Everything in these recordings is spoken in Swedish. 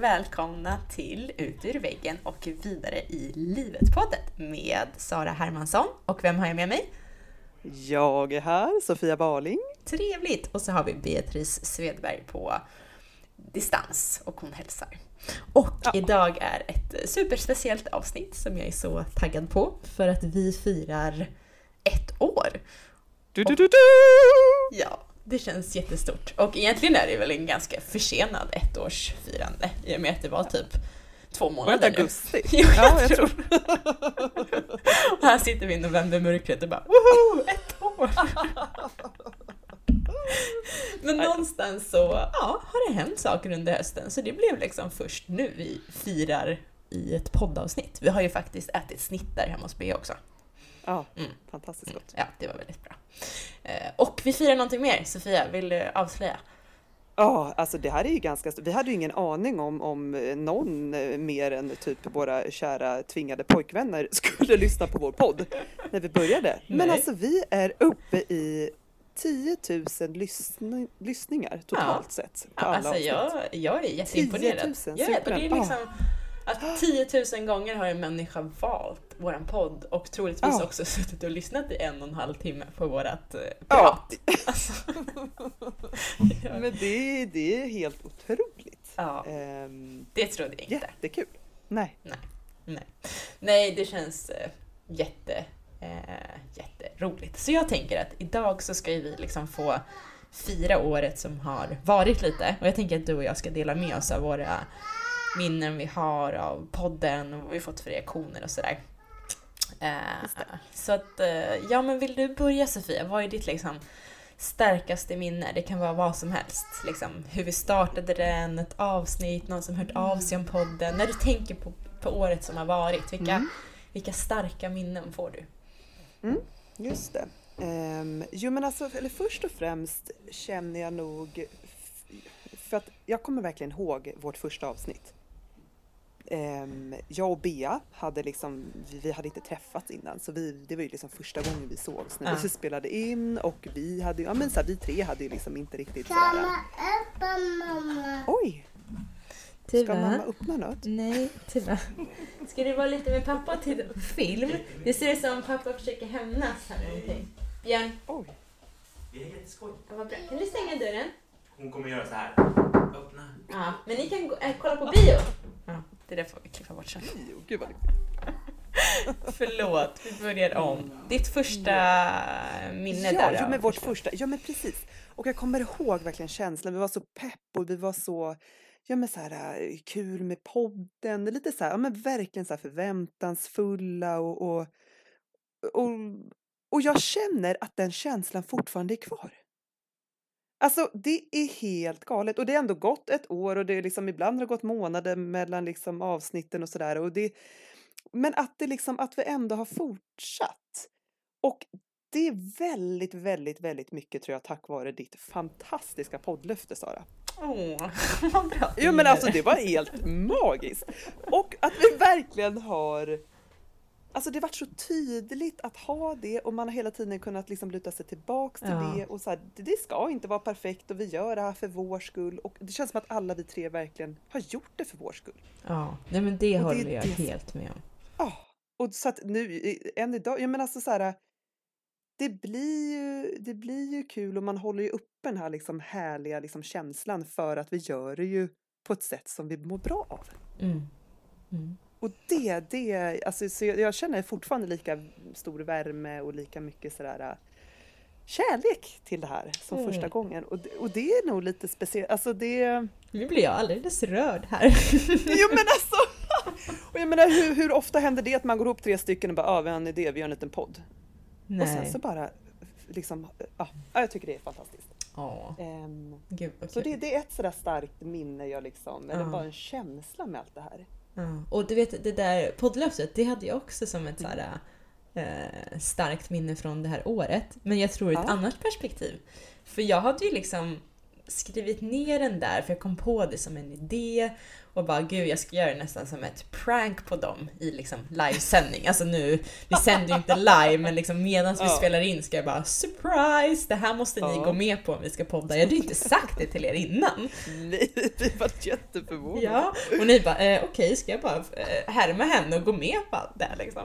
välkomna till Ut ur väggen och vidare i livet-podden med Sara Hermansson. Och vem har jag med mig? Jag är här, Sofia Barling. Trevligt! Och så har vi Beatrice Svedberg på distans och hon hälsar. Och ja. idag är ett superspeciellt avsnitt som jag är så taggad på för att vi firar ett år. Du, du, du, du. Ja, det känns jättestort. Och egentligen är det väl en ganska försenad ettårsfirande i och med att det var typ två månader Var det augusti? Jo, jag, jag tror. och här sitter vi i novembermörkret och bara woho, ett år! Men någonstans så ja, har det hänt saker under hösten så det blev liksom först nu vi firar i ett poddavsnitt. Vi har ju faktiskt ätit snitt där hemma hos B också. Ja, mm. fantastiskt gott. Ja, det var väldigt bra. Eh, och vi firar någonting mer. Sofia, vill du avslöja? Ja, alltså det här är ju ganska Vi hade ju ingen aning om, om någon eh, mer än typ våra kära tvingade pojkvänner skulle lyssna på vår podd när vi började. Nej. Men alltså vi är uppe i 10 000 lyssn lyssningar totalt ja. sett. På ja, alla alltså jag, jag är jätteimponerad. 10 000, jag vet, och det är liksom, att 10 000 gånger har en människa valt våran podd och troligtvis ja. också suttit och lyssnat i en och en halv timme på vårat eh, prat. Ja. Alltså. Men det, det är helt otroligt. Ja. Um, det trodde jag inte. Jättekul. Nej. Nej, Nej. Nej det känns eh, jätte, eh, jätteroligt. Så jag tänker att idag så ska vi liksom få fira året som har varit lite och jag tänker att du och jag ska dela med oss av våra minnen vi har av podden och vad vi fått för reaktioner och sådär. Eh, så att, eh, ja men vill du börja Sofia? Vad är ditt liksom starkaste minne? Det kan vara vad som helst. Liksom, hur vi startade den, ett avsnitt, någon som hört av sig om podden. När du tänker på, på året som har varit, vilka, mm. vilka starka minnen får du? Mm, just det. Um, jo men alltså, eller först och främst känner jag nog, för att jag kommer verkligen ihåg vårt första avsnitt. Um, jag och Bea hade liksom, vi, hade inte träffats innan så vi, det var ju liksom första gången vi sågs när ja. vi spelade in och vi hade ja men så här, vi tre hade ju liksom inte riktigt sådär. Kan öppna mamma? Oj! Ska mamma öppna något? Nej, Tuva. Ska du vara lite med pappa och titta på film? Det ser ut som pappa försöker hämnas här någonting. Björn. Oj. Det är jätteskoj. Ja, vad bra. Kan du stänga dörren? Hon kommer göra så här. Öppna. Ja, men ni kan gå, äh, kolla på bio. Ja. Det där får vi klippa bort sen. Jo, gud vad Förlåt, vi börjar om. Ditt första minne ja, där Ja, men vårt första. Ja, men precis. Och jag kommer ihåg verkligen känslan. Vi var så pepp och vi var så ja men så här äh, kul med podden, lite så här, ja men verkligen så här förväntansfulla och, och, och, och jag känner att den känslan fortfarande är kvar. Alltså det är helt galet och det har ändå gått ett år och det är liksom ibland har gått månader mellan liksom avsnitten och sådär och det men att det liksom att vi ändå har fortsatt. Och det är väldigt, väldigt, väldigt mycket tror jag tack vare ditt fantastiska poddlöfte Sara. Åh, vad bra. Jo men alltså det var helt magiskt. Och att vi verkligen har Alltså det varit så tydligt att ha det och man har hela tiden kunnat liksom luta sig tillbaks till ja. det och så här, det ska inte vara perfekt och vi gör det här för vår skull och det känns som att alla vi tre verkligen har gjort det för vår skull. Ja, nej men det och håller det, jag det, helt med om. Ja, och så att nu, än idag, jag menar alltså så här, det blir ju, det blir ju kul och man håller ju uppe den här liksom härliga liksom känslan för att vi gör det ju på ett sätt som vi mår bra av. Mm. Mm. Och det, det, alltså så jag, jag känner fortfarande lika stor värme och lika mycket sådär äh, kärlek till det här som mm. första gången. Och, och det är nog lite speciellt, alltså det... Nu blir jag alldeles rörd här. jo men alltså! Och jag menar hur, hur ofta händer det att man går ihop tre stycken och bara, ah, vi har en idé, vi gör en liten podd. Nej. Och sen så bara, liksom, ja, jag tycker det är fantastiskt. Ja. Um, Gud, okay. Så det, det, är ett sådär starkt minne jag liksom, eller bara en känsla med allt det här. Och du vet det där poddlöftet, det hade jag också som ett såhär, eh, starkt minne från det här året. Men jag tror ett ja. annat perspektiv. För jag hade ju liksom skrivit ner den där för jag kom på det som en idé och bara gud jag ska göra det nästan som ett prank på dem i liksom livesändning. Alltså nu, vi sänder ju inte live men liksom medan vi Ja. spelar in ska jag bara surprise! Det här måste ni Ja. gå med på om vi ska podda. Jag hade ju inte sagt det till er innan. Nej, vi var jätteförvånade. Ja, och ni bara eh, okej ska jag bara eh, härma henne och gå med på allt det här liksom.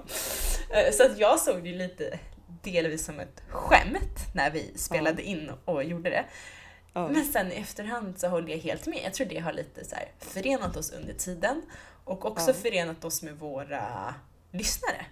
Eh, så att jag såg det ju lite delvis som ett skämt när vi spelade in och gjorde det. Ja. Men sen i efterhand så håller jag helt med. Jag tror det har lite så förenat oss under tiden och också Ja. förenat oss med våra lyssnare.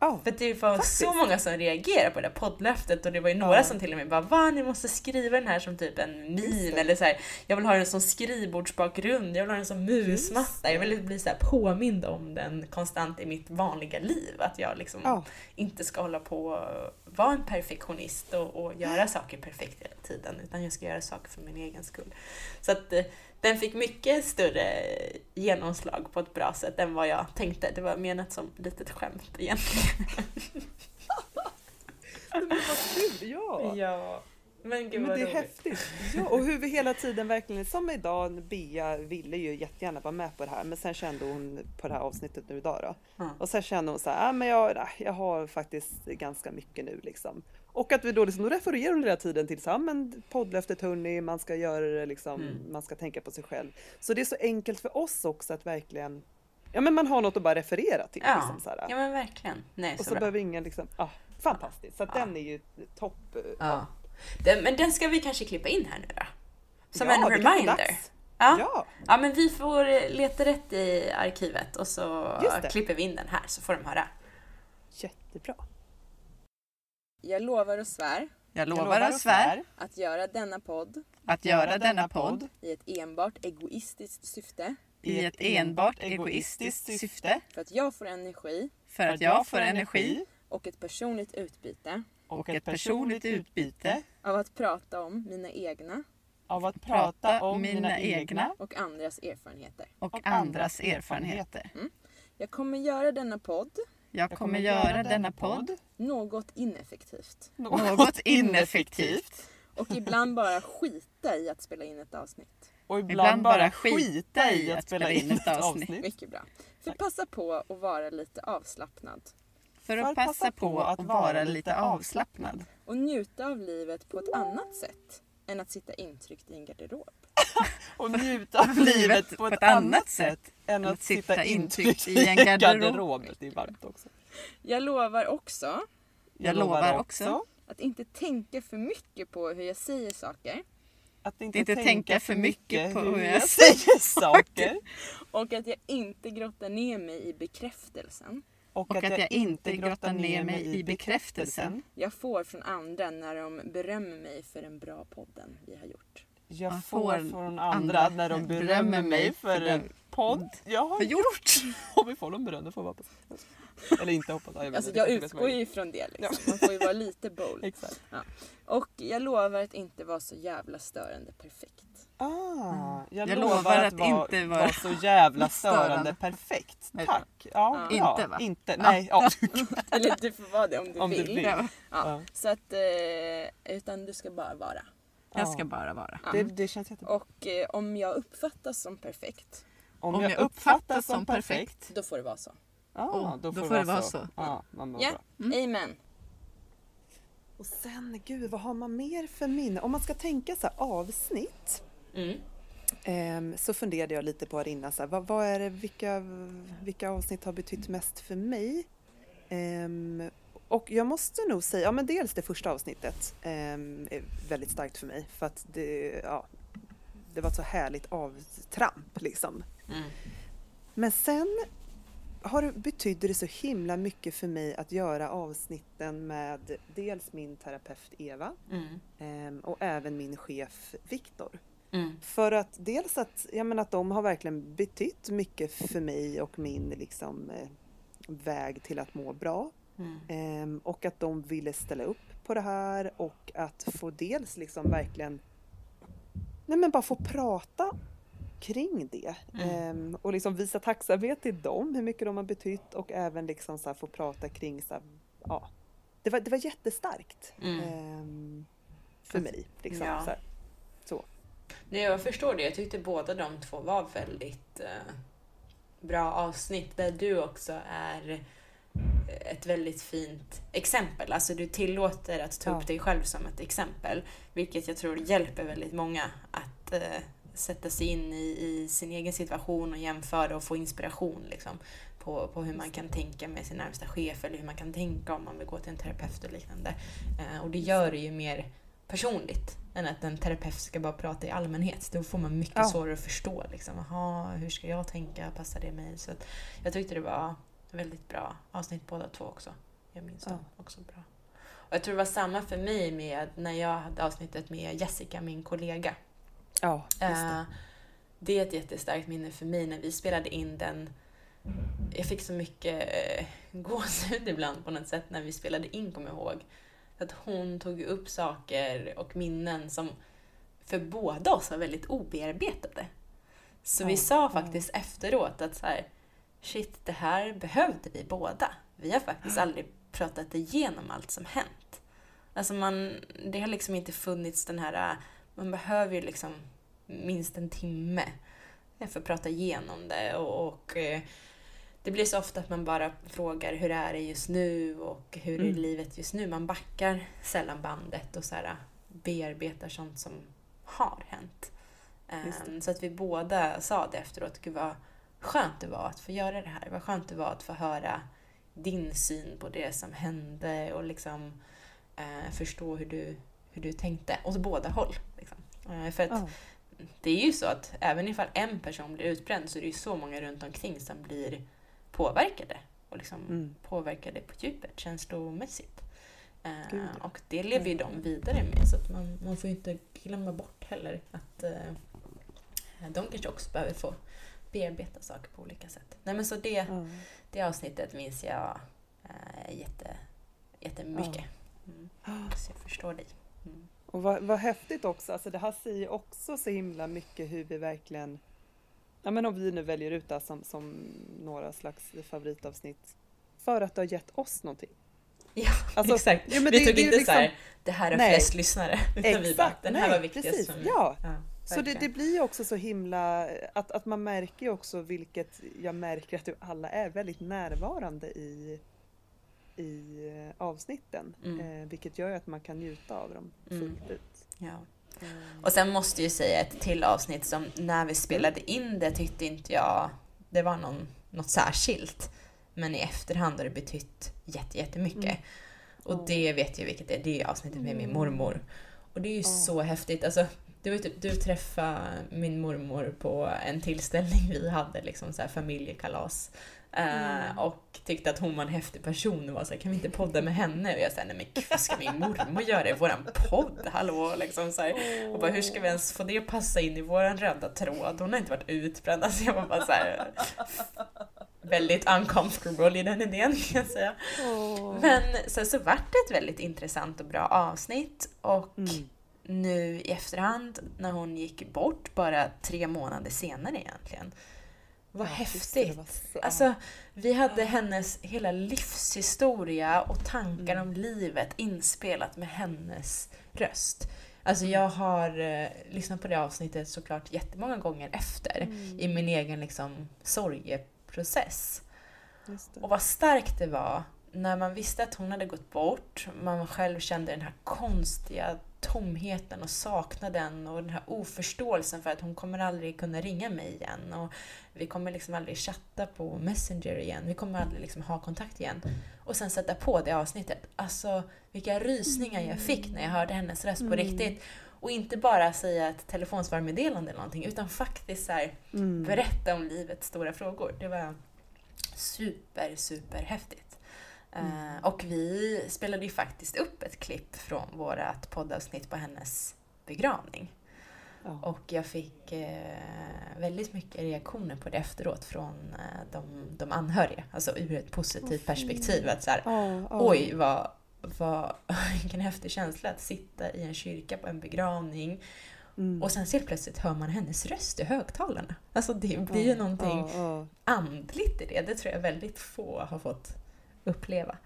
Ja. För det var Faktiskt. så många som reagerade på det där poddlöftet och det var ju några Ja. som till och med bara va ni måste skriva den här som typ en meme det. eller så här, jag vill ha den som skrivbordsbakgrund, jag vill ha den som musmatta, jag vill bli så här påmind om den konstant i mitt vanliga liv. Att jag liksom Ja. inte ska hålla på och vara en perfektionist och, och göra saker perfekt hela tiden utan jag ska göra saker för min egen skull. Så att eh, den fick mycket större genomslag på ett bra sätt än vad jag tänkte. Det var menat som ett litet skämt egentligen. Men vad kul, ja. Ja. Men gud Men det är roligt. häftigt. Ja, och hur vi hela tiden verkligen, som idag, Bea ville ju jättegärna vara med på det här, men sen kände hon på det här avsnittet nu idag då. Ja. Och sen kände hon så här, ah, men jag, jag har faktiskt ganska mycket nu liksom. Och att vi då liksom, refererar här tiden till så här, men poddlöftet hörni, man ska göra det liksom, Mm. man ska tänka på sig själv. Så det är så enkelt för oss också att verkligen, ja men man har något att bara referera till. Ja. Liksom, så här. ja men verkligen. Nej, och så så bra. behöver ingen liksom, ah, fantastiskt. Så Ja. den är ju topp. eh, Ja. Den, men den ska vi kanske klippa in här nu då? Som Ja, en reminder. Ja. Ja, ja, men vi får eh, leta rätt i arkivet och så klipper vi in den här så får de höra. jättebra. Jag lovar och svär. Jag lovar och svär. att göra denna podd. Att göra denna podd. i ett enbart egoistiskt syfte. I ett enbart egoistiskt syfte. För att jag får energi. För att jag får energi. och ett personligt utbyte. Och ett personligt utbyte. Av att prata om mina egna. Av att prata om mina egna. och andras erfarenheter. och andras erfarenheter. Jag kommer göra denna podd Jag kommer göra denna podd något ineffektivt. Något ineffektivt. och ibland bara skita i att spela in ett avsnitt. och ibland, Ibland bara skita i att spela in ett avsnitt. Mycket bra. För passa på att vara lite avslappnad. För att passa på att vara lite avslappnad. Och njuta av livet på ett annat sätt än att sitta intryckt i en garderob. Och njuta av livet på ett annat sätt. än att sitta intryckt i en garderob. Det är varmt också. Jag lovar också. Jag lovar också att inte tänka för mycket på hur jag säger saker. Att inte, Inte tänka för mycket på hur jag säger saker. och att jag inte grottar ner mig i bekräftelsen. Och, och att jag inte grottar ner mig i bekräftelsen. jag får från andra när de berömmer mig för den bra podden vi har gjort. Jag Man får från andra när de berömmer mig för en podd jag har gjort. Om vi får någon beröm, det får vi hoppas. Eller inte hoppas. Ja, Jag, Alltså jag utgår ju ifrån det liksom. Man får ju vara lite bold. Exakt. Och jag lovar att inte vara så jävla störande perfekt. Ah, jag, Jag lovar att, inte vara så jävla störande perfekt. Tack. Ja, Ja. ja, Inte, va? Inte, nej. Ja. Eller du får vara det om du Om du vill. vill. Ja, Ja. Ja. Så att, eh, utan du ska bara vara. Jag ska bara vara. Ja. Det, det känns jättebra. Och eh, om jag uppfattas som perfekt, Om, jag uppfattas uppfattas som perfekt, då får det vara så. ja, Oh, då får, då det vara så. Ja, man mår Ja, bra. amen. Och sen, gud vad har man mer för minne? Om man ska tänka så här avsnitt Mm. ehm, så funderade jag lite på här innan, så här, vad, vad är det, vilka, vilka avsnitt har betytt mest för mig? Ehm, och jag måste nog säga, ja men dels det första avsnittet ehm, är väldigt starkt för mig för att det, ja, det var ett så härligt avtramp liksom. Mm. Men sen har det, betydde det så himla mycket för mig att göra avsnitten med dels min terapeut Eva Mm. ehm, och även min chef Viktor. Mm. För att dels att, jag menar att de har verkligen betytt mycket för mig och min liksom, eh, väg till att må bra. Mm. Och att de ville ställa upp på det här och att få dels liksom verkligen Nej men bara få prata kring det. Mm. Ehm, och liksom visa tacksamhet till dem, hur mycket de har betytt och även liksom så få prata kring så här, ja. Det var, det var jättestarkt. Mm. ehm, för mig. Liksom, Ja. så här. Så. Nej, jag förstår det. Jag tyckte båda de två var väldigt eh, bra avsnitt där du också är ett väldigt fint exempel. Alltså du tillåter att ta upp dig själv som ett exempel. Vilket jag tror hjälper väldigt många att eh, sätta sig in i, i sin egen situation och jämföra och få inspiration liksom, på, på hur man kan tänka med sin närmsta chef eller hur man kan tänka om man vill gå till en terapeut och liknande. Eh, och det gör det ju mer personligt än att en terapeut ska bara prata i allmänhet. Då får man mycket Ja. svårare att förstå. Liksom, Aha, hur ska jag tänka? Passar det mig? Så att jag tyckte det var väldigt bra avsnitt båda två också. Jag minns Ja. dem också bra. Och jag tror det var samma för mig med när jag hade avsnittet med Jessica, min kollega. Ja, just Eh, det. det är ett jättestarkt minne för mig när vi spelade in den. Jag fick så mycket eh, gåshud ibland på något sätt när vi spelade in, kommer jag ihåg. Att hon tog upp saker och minnen som för båda oss var väldigt obearbetade. Så vi Ja, sa ja. faktiskt efteråt att så här, shit, det här behövde vi båda. Vi har faktiskt aldrig pratat igenom allt som hänt. Alltså man, det har liksom inte funnits den här, man behöver ju liksom minst en timme för att prata igenom det. Och, och eh, det blir så ofta att man bara frågar hur är det just nu och hur är Mm. livet just nu. Man backar sällan bandet och så här, bearbetar sånt som har hänt. Ehm, Så att vi båda sa det efteråt, gud vad skönt det var att få göra det här. Vad skönt det var att få höra din syn på det som hände och liksom eh, förstå hur du, hur du tänkte. Åt båda håll. Liksom. Eh, för att Ja. det är ju så att även ifall en person blir utbränd så är det ju så många runt omkring som blir påverkade. Och liksom Mm. påverkade på djupet, känslomässigt. Eh, och det lever ju de vidare med så att man, man får inte glömma bort heller att eh, de kanske också behöver få bearbeta saker på olika sätt. Nej men så det, Ja. det avsnittet minns jag eh, jätte, jättemycket. Mm. Så jag förstår dig. Mm. Och vad, vad häftigt också, alltså det här säger också så himla mycket hur vi verkligen, ja men om vi nu väljer ut det som, som några slags favoritavsnitt, för att det har gett oss någonting. Ja, Alltså, exakt. ja, vi det- tog det är inte liksom- så här, det här Nej. flest lyssnare. Utan vi bara, Exakt, den här nej, var viktigast precis, för mig. ja. Ja, Så det, det blir också så himla, att, att man märker ju också vilket jag märker att du alla är väldigt närvarande i, i eh, avsnitten. Mm. Eh, vilket gör ju att man kan njuta av dem Mm. fullt ut. Ja. Mm. Och sen måste jag ju säga ett till avsnitt som när vi spelade in det tyckte inte jag det var någon, något särskilt. Men i efterhand har det betytt jätte, jättemycket. Mm. Och det vet jag vilket det är. Det är avsnittet med min Mm. mormor. Och det är ju så häftigt. Alltså, det var typ, du träffade min mormor på en tillställning vi hade, liksom så här familjekalas. Eh, Mm. och tyckte att hon var en häftig person och var så här, kan vi inte podda med henne? Och jag sa, nej men gud vad ska min mormor göra i våran podd? Hallå! Liksom så här. Och bara, hur ska vi ens få det att passa in i våran röda tråd? Hon har inte varit utbränd. Alltså jag var bara så här, väldigt uncomfortable i den idén kan jag säga. Åh. Men sen så vart det ett väldigt intressant och bra avsnitt och Mm. Nu i efterhand när hon gick bort bara tre månader senare egentligen. Vad Ja, häftigt! så- Alltså, vi hade hennes hela livshistoria och tankar Mm. om livet inspelat med hennes röst. Alltså Mm. jag har eh, lyssnat på det avsnittet såklart jättemånga gånger efter Mm. i min egen liksom, sorgeprocess. Och vad starkt det var när man visste att hon hade gått bort, man själv kände den här konstiga tomheten och saknaden och den här oförståelsen för att hon kommer aldrig kunna ringa mig igen och vi kommer liksom aldrig chatta på Messenger igen, vi kommer aldrig liksom ha kontakt igen. Och sen sätta på det avsnittet. Alltså vilka rysningar jag fick när jag hörde hennes röst på Mm. riktigt. Och inte bara säga ett telefonsvarmeddelande eller någonting utan faktiskt så här, Mm. berätta om livets stora frågor. Det var super, super häftigt. Mm. Och vi spelade ju faktiskt upp ett klipp från vårt poddavsnitt på hennes begravning. Ja. Och jag fick eh, väldigt mycket reaktioner på det efteråt från eh, de, de anhöriga. Alltså ur ett positivt Vad perspektiv. Att så här, Ja, ja. Oj, vad, vad, vilken häftig känsla att sitta i en kyrka på en begravning Mm. och sen helt plötsligt hör man hennes röst i högtalarna. Alltså det blir ju Ja, någonting andligt i det. Det tror jag väldigt få har fått uppleva.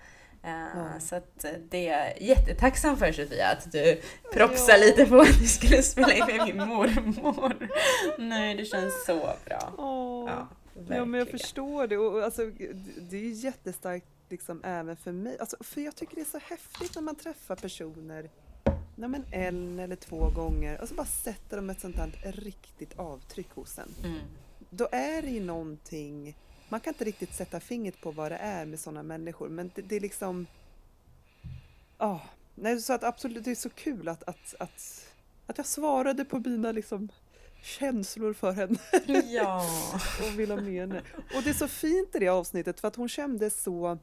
Eh, Så att eh, det är jag jättetacksam för Sofia, att du propsar lite på att du skulle spela in med min mormor. Nej, det känns så bra. Åh. Ja, Ja, men jag förstår det. Och, alltså, det är ju jättestarkt liksom, även för mig. Alltså, för jag tycker det är så häftigt när man träffar personer nej, men en eller två gånger och så bara sätter de ett sånt här riktigt avtryck hos en. Mm. Då är det ju någonting, man kan inte riktigt sätta fingret på vad det är med sådana människor, men det, det är liksom... Ja, nej, så att absolut, det är så kul att, att, att, att jag svarade på mina liksom, känslor för henne Ja. och vill ha med henne. Och det är så fint i det avsnittet för att hon kändes så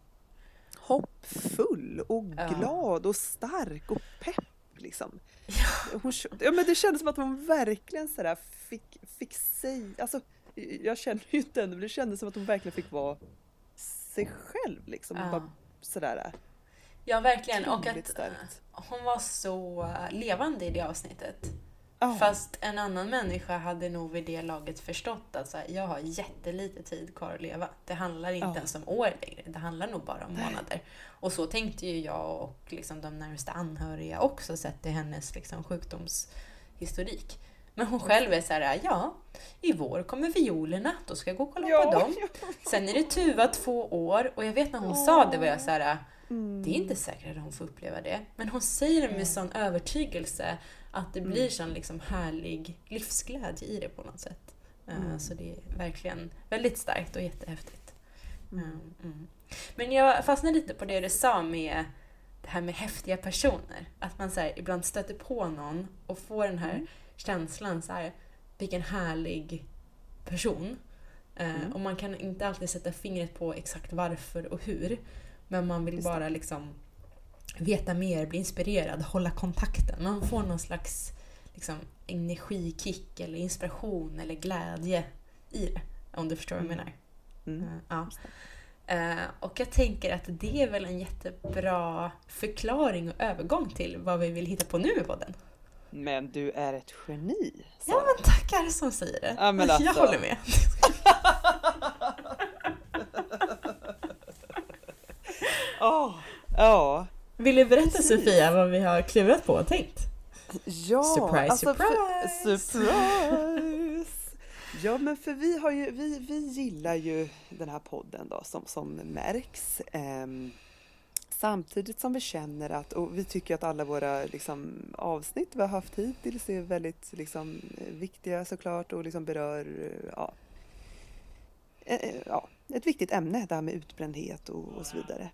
hoppfull och Ja. glad och stark och pepp liksom. Hon, ja, men det kändes som att hon verkligen sådär fick, fick säga, alltså jag känner ju inte henne men det kändes som att hon verkligen fick vara sig själv liksom. Ja. bara sådär ja, verkligen. Och att starkt. hon var så levande i det avsnittet. Ja. Fast en annan människa hade nog vid det laget förstått att så här, jag har jättelite tid kvar att leva. Det handlar inte Ja. ens om år längre, det handlar nog bara om månader. Och så tänkte ju jag och liksom de närmaste anhöriga också sett i hennes liksom sjukdomshistorik. Men hon själv är så här, ja, i vår kommer violerna, då ska jag gå och kolla på dem. Sen är det Tuva två år och jag vet när hon sa det var jag så här, Mm. det är inte säkert att hon får uppleva det. Men hon säger det med sån övertygelse att det blir sån liksom härlig livsglädje i det på något sätt. Eh, Så det är verkligen väldigt starkt och jättehäftigt. Mm. Mm. Men jag fastnade lite på det du sa med det här med häftiga personer. Att man så här, ibland stöter på någon och får den här känslan så här, vilken härlig person. Eh, Och man kan inte alltid sätta fingret på exakt varför och hur. Men man vill Just det. bara liksom veta mer, bli inspirerad, hålla kontakten. Man får någon slags liksom, energikick eller inspiration eller glädje i det. Om du förstår vad jag menar. Mm. Eh, Ja. Eh, och jag tänker att det är väl en jättebra förklaring och övergång till vad vi vill hitta på nu i podden. Men du är ett geni! Ja Sara. men tackar som säger det. Ja, men Jag alltså. håller med. Åh, ja. Vill du berätta Precis. Sofia vad vi har klurat på och tänkt? Ja, Surprise, alltså surprise! För, surprise! Ja, men för vi, har ju, vi, vi gillar ju den här podden då som, som märks. Ehm, samtidigt som vi känner att, och vi tycker att alla våra liksom, avsnitt vi har haft hittills är väldigt liksom, viktiga såklart och liksom berör ja, eh, eh, ja, ett viktigt ämne, det här med utbrändhet och, och så vidare.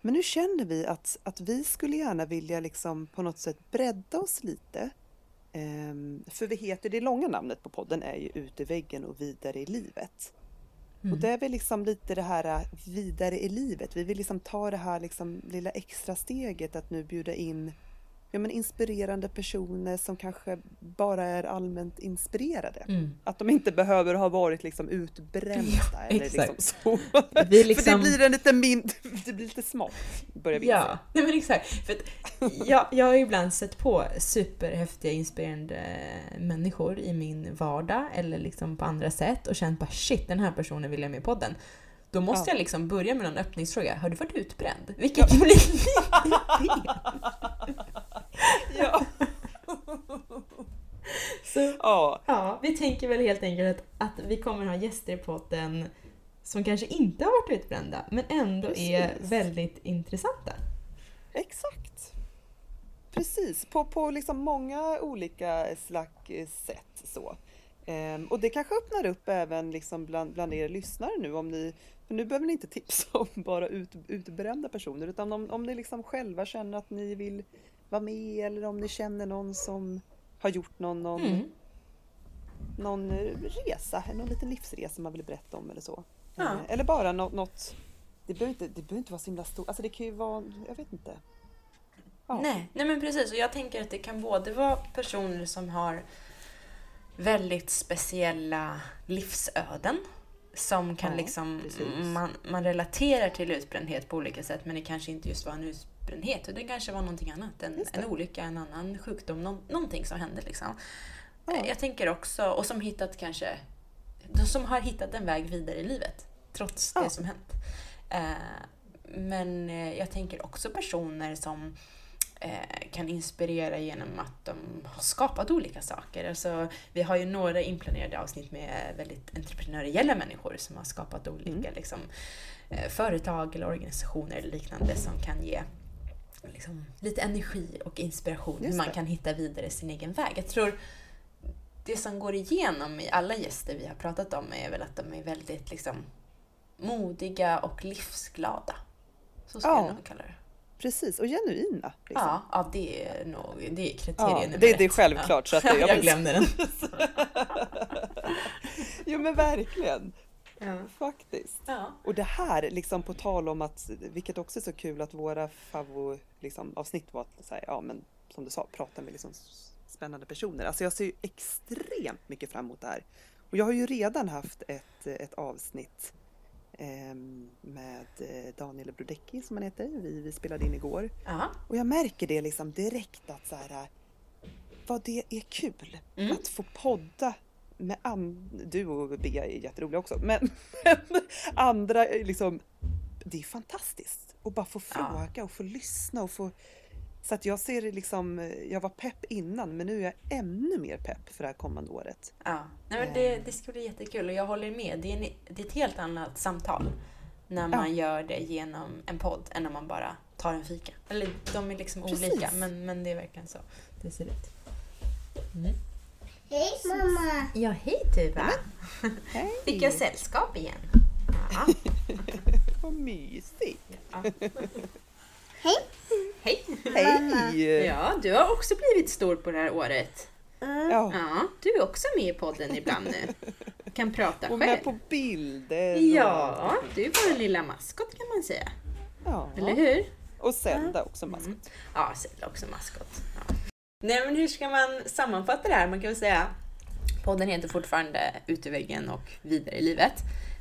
Men nu känner vi att, att vi skulle gärna vilja liksom på något sätt bredda oss lite. Ehm, för vi heter, det långa namnet på podden är ju Ut i väggen och vidare i livet. Mm. Och det är väl liksom lite det här äh, vidare i livet. Vi vill liksom ta det här liksom lilla extra steget att nu bjuda in ja, men inspirerande personer som kanske bara är allmänt inspirerade. Mm. Att de inte behöver ha varit liksom utbrända eller liksom så. Vi För liksom- det blir en lite mindre, det blir lite smått börjar vi. Ja, nej men exakt. För jag, jag har ibland sett på superhäftiga, inspirerande människor i min vardag eller liksom på andra sätt och känt bara shit, den här personen vill jag med i podden. Då måste Ja. jag liksom börja med någon öppningsfråga. Har du varit utbränd? Vilket blir lite Ja. Så ja. ja, vi tänker väl helt enkelt att, att vi kommer ha gäster i podden som kanske inte har varit utbrända men ändå är Precis. väldigt intressanta. Exakt. Precis, på, på liksom många olika slags sätt. Så. Ehm, och det kanske öppnar upp även liksom bland, bland er lyssnare nu om ni nu behöver ni inte tipsa om bara ut, utbrända personer utan om, om ni liksom själva känner att ni vill vara med eller om ni känner någon som har gjort någon, någon, Mm. någon eh, resa, någon liten livsresa man vill berätta om eller så. Ja. Eh, Eller bara något, något det, behöver inte, det behöver inte vara så himla stort, alltså det kan ju vara, jag vet inte. Ja. Nej, nej men precis. Och jag tänker att det kan både vara personer som har väldigt speciella livsöden som kan Ja, liksom, man, man relaterar till utbrändhet på olika sätt men det kanske inte just var en utbrändhet. Det kanske var någonting annat. En, en olycka, en annan sjukdom, någon, någonting som hände liksom. Ja. Eh, Jag tänker också, och som hittat kanske, de som har hittat en väg vidare i livet trots Ja. det som hänt. Eh, men eh, jag tänker också personer som kan inspirera genom att de har skapat olika saker. Alltså, vi har ju några inplanerade avsnitt med väldigt entreprenöriella människor som har skapat olika Mm. liksom, eh, företag eller organisationer eller liknande som kan ge liksom, lite energi och inspiration hur man kan hitta vidare sin egen väg. Jag tror det som går igenom i alla gäster vi har pratat om är väl att de är väldigt liksom, modiga och livsglada. Så skulle Ja. jag nog kalla det. Precis, och genuina. Liksom. Ja, ja, det är nog det är kriteriet Ja, det- det är självklart, så att ja, jag precis. glömde den. Jo men verkligen, Ja. faktiskt. Ja. Och det här, liksom på tal om att, vilket också är så kul att våra favvo, liksom, avsnitt var att, så här, ja men som du sa, prata med liksom spännande personer. Alltså jag ser ju extremt mycket fram emot det här. Och jag har ju redan haft ett, ett avsnitt med eh, Daniel Brodecki som han heter. Vi, vi spelade in igår. Ja. Och jag märker det liksom direkt att så här, vad det är kul Mm. att få podda med an- du och Bea är jätteroliga också, men, andra liksom, det är fantastiskt att bara få Ja. fråga och få lyssna och få så att jag ser det liksom, jag var pepp innan men nu är jag ännu mer pepp för det här kommande året. ja. Nej, men det, det ska bli jättekul och jag håller med. Det är, en, det är ett helt annat samtal när man gör det genom en podd än när man bara tar en fika. Eller de är liksom Precis. olika men, men det är verkligen så det ser ut. Hej mamma! Ja, hej Tuva! Hej! Fick jag sällskap igen? Ja. Vad mysigt! Hej! Hej! Ja, du har också blivit stor på det här året. Ja, Ja, du är också med i podden ibland nu. Kan prata och med själv. på bilder. Ja, du är vår lilla maskot kan man säga. ja. Eller hur? Och Zelda också maskot. Ja, Silla också maskot. Ja. Nej, men hur ska man sammanfatta det här? Man kan väl säga podden heter fortfarande Ut i väggen och Vidare i livet.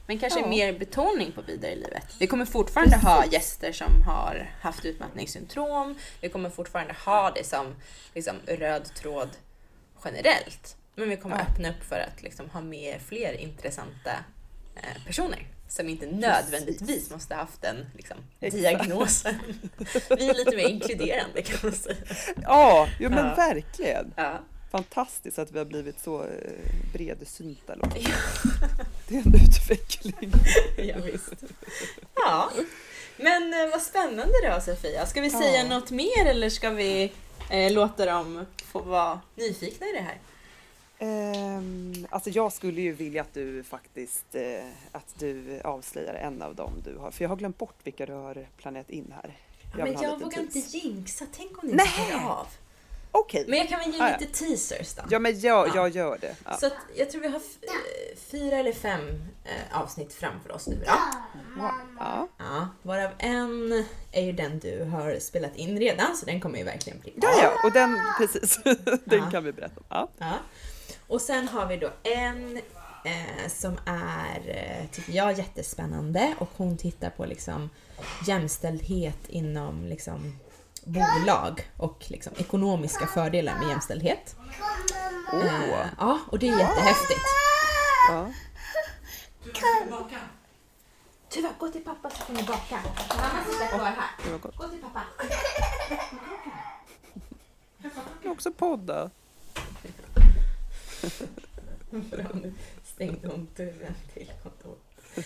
Men kanske Ja. mer betoning på vidare i livet. Vi kommer fortfarande ha gäster som har haft utmattningssyndrom. Vi kommer fortfarande ha det som liksom, röd tråd generellt. Men vi kommer Ja. öppna upp för att liksom, ha med fler intressanta eh, personer som inte nödvändigtvis måste ha haft den liksom, diagnosen. Vi är lite mer inkluderande kan man säga. Ja, jo, men Ja. verkligen. Ja. Fantastiskt att vi har blivit så eh, bredsynta. Det är en utveckling. ja, visst. Ja, men eh, vad spännande då Sofia. Ska vi säga Ja. något mer eller ska vi eh, låta dem få vara nyfikna i det här? Ehm, alltså jag skulle ju vilja att du faktiskt eh, att du avslöjar en av dem du har, för jag har glömt bort vilka du har planerat in här. men vill ha jag vågar inte tids. jinxa, tänk om ni inte av. Okej, Men jag kan väl ge Ah, ja. lite teasers då. ja men jag, Ja. jag gör det. Ja. Så att jag tror vi har fyra eller fem eh, avsnitt framför oss nu då. Ja. Ja, varav en är ju den du har spelat in redan, så den kommer ju verkligen bli ja, ja, och den, precis, den Ja. kan vi berätta om. Ja. Ja. Och sen har vi då en eh, som är, eh, tycker jag, jättespännande och hon tittar på liksom jämställdhet inom liksom bolag och liksom ekonomiska fördelar med jämställdhet. Åh, Eh, ja, och det är jättehäftigt. ja. Tuva, gå till pappa så får ni baka. Mamma sitter kvar här. Gå till pappa. Jag kan också podda. Bra, nu stängde hon dörren till kontoret.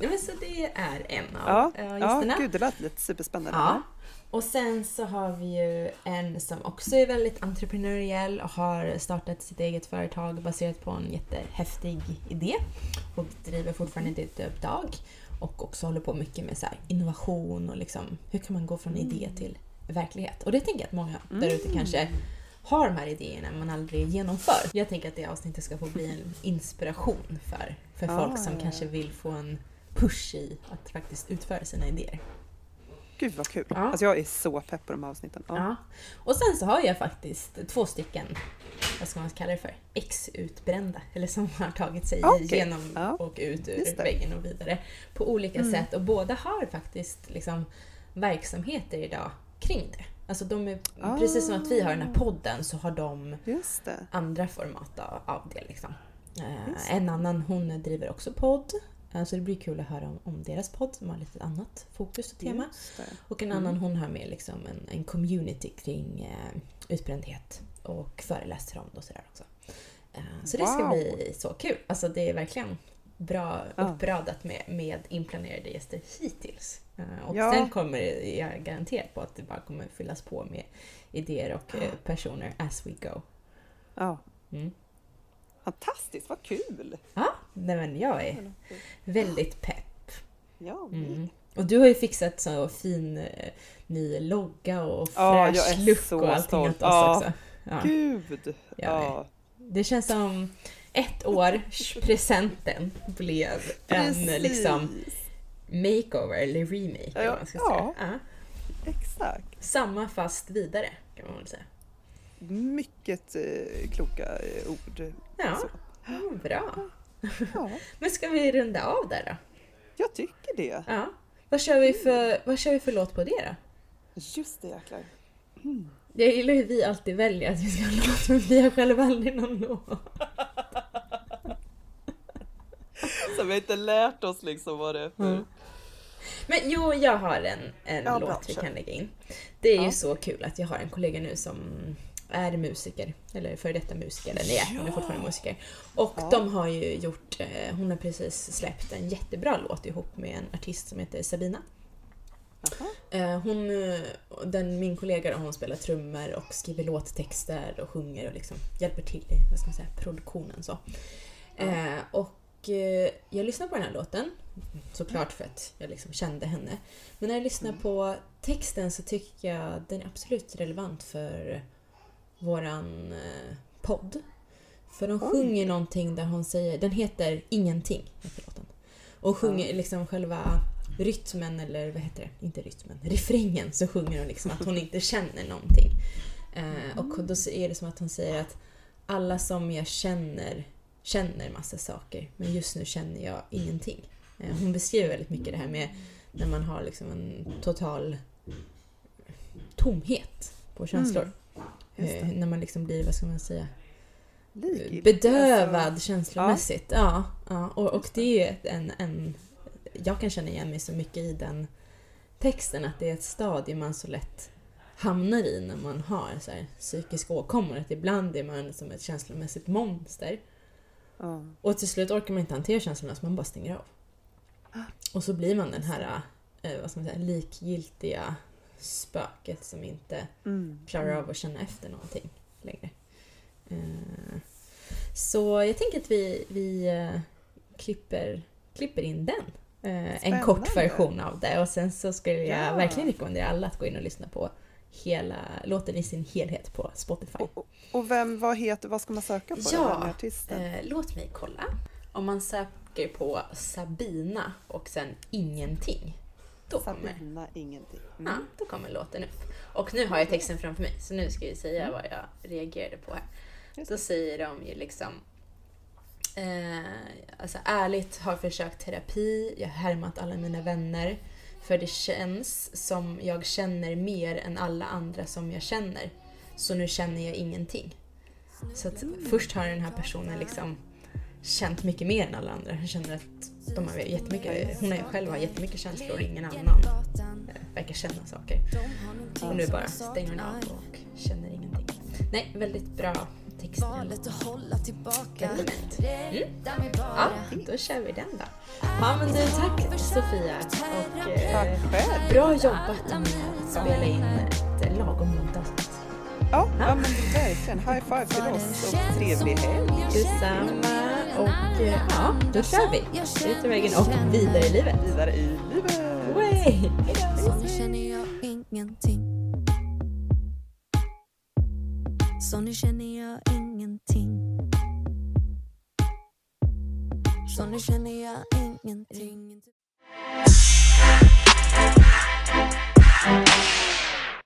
Nej, men så det är en av Ja, eh, ja gästerna. gud det lät lite superspännande. Ja. Och sen så har vi ju en som också är väldigt entreprenöriell och har startat sitt eget företag baserat på en jättehäftig idé och driver fortfarande ett uppdrag och också håller på mycket med så innovation och liksom hur kan man gå från idé till verklighet. Och det tänker jag att många där ute kanske har de här idéerna men aldrig genomför. Jag tänker att det avsnittet ska få bli en inspiration för, för Ah, folk som ja. kanske vill få en push i att faktiskt utföra sina idéer. Gud vad kul. Ja. Alltså jag är så pepp på de här avsnitten. Ja. Ja. Och sen så har jag faktiskt två stycken, vad ska man kalla det för, ex-utbrända. Eller som har tagit sig Okej. igenom Ja. och ut ur väggen och vidare. På olika Mm. sätt. Och båda har faktiskt liksom verksamheter idag kring det. Alltså de är, Ah. precis som att vi har den här podden så har de andra format av, det. Liksom. Eh, en annan hon driver också podd Så det blir kul att höra om, om deras podd som har lite annat fokus och tema. Och en annan hon har med liksom en, en community kring eh, utbrändhet och föreläser om det och sådär också. Eh, så det ska Wow. bli så kul. Alltså det är verkligen bra Ja. uppradat med, med inplanerade gäster hittills. Eh, och Ja. sen kommer jag är garanterad på att det bara kommer fyllas på med idéer och eh, personer as we go. Ja. Mm. Fantastiskt, vad kul! Ja, nej men jag är väldigt pepp. Ja, Mm. Och du har ju fixat så fin eh, ny logga och fräsch look och allting stolt. åt oss Ja. också. Ja. gud! Ja. Det känns som ett års presenten blev en liksom makeover eller remake. Ja, man ska säga. Ja. Exakt. Samma fast vidare kan man väl säga. Mycket eh, kloka eh, ord. Ja, mm, bra. Ja, Men ska vi runda av där då? jag tycker det. Ja. Vad kör vi för, vad kör vi för låt på det då? Just det jäklar. Jag gillar hur vi alltid väljer att vi ska ha låt men vi har själva aldrig någon låt. Så vi har inte lärt oss liksom vad det är för... Mm. Men jo, jag har en, en Ja, bra, låt vi kör. kan lägga in. Det är ju Ja. så kul att jag har en kollega nu som är musiker, eller före detta musiker, eller nej, hon är fortfarande musiker. Och Ja. de har ju gjort, eh, hon har precis släppt en jättebra låt ihop med en artist som heter Sabina. Jaha. Eh, Hon, eh, den, min kollega då, hon spelar trummor och skriver låttexter och sjunger och liksom hjälper till i vad ska man säga, produktionen. Så. Eh, och eh, jag lyssnade på den här låten, såklart för att jag liksom kände henne. Men när jag lyssnar på texten så tycker jag den är absolut relevant för våran eh, podd. För de Oj. sjunger någonting där hon säger, den heter Ingenting, heter låten. Och sjunger liksom själva rytmen, eller vad heter det? Inte rytmen, refrängen så sjunger hon liksom att hon inte känner någonting. Eh, och då är det som att hon säger att alla som jag känner, känner massa saker men just nu känner jag ingenting. Eh, hon beskriver väldigt mycket det här med när man har liksom en total tomhet på känslor. Det. Eh, när man liksom blir, vad ska man säga, Likgiltig, bedövad alltså. känslomässigt. Ja, ja, och, och det är en, en... Jag kan känna igen mig så mycket i den texten att det är ett stadie man så lätt hamnar i när man har så här, psykiska åkommor. Att ibland är man som ett känslomässigt monster. Ja. Och till slut orkar man inte hantera känslorna så man bara stänger av. Och så blir man den här eh, vad ska man säga, likgiltiga spöket som inte Mm. klarar av att känna efter någonting längre. Eh, Så jag tänker att vi, vi eh, klipper, klipper in den. Eh, En kort Spännande. version av det och sen så skulle jag Ja. verkligen rekommendera alla att gå in och lyssna på hela låten i sin helhet på Spotify. Och, och- vem, vad heter, vad ska man söka på? Ja, är artisten? Eh, låt mig kolla. Om man söker på Sabina och sen ingenting, då kommer, Sabina ingenting. ja, Mm. då kommer låten upp. Och nu har jag texten framför mig, så nu ska vi säga vad jag reagerade på här. Då säger de ju liksom eh, alltså ärligt har försökt terapi, jag har härmat alla mina vänner. För det känns som jag känner mer än alla andra som jag känner. Så nu känner jag ingenting. Så att först har den här personen liksom känt mycket mer än alla andra. Han känner att de har jättemycket, hon ju själv har jättemycket känslor och ingen annan eh, verkar känna saker. Och nu bara stänger hon av och känner ingenting. Nej, väldigt bra text. Element. Mm. Ja, då kör vi den då. Ja men du, tack Sofia. Och eh, Tack själv. bra jobbat med att spela in ett lagom långt avsnitt. Ja, ja, men verkligen. High five till oss och trevlig helg. Detsamma. Och eh, ja, då kör vi. Ut i vägen och vidare i livet. Vidare i livet. Way. Ingenting. Så nu känner jag ingenting. Så nu känner jag ingenting.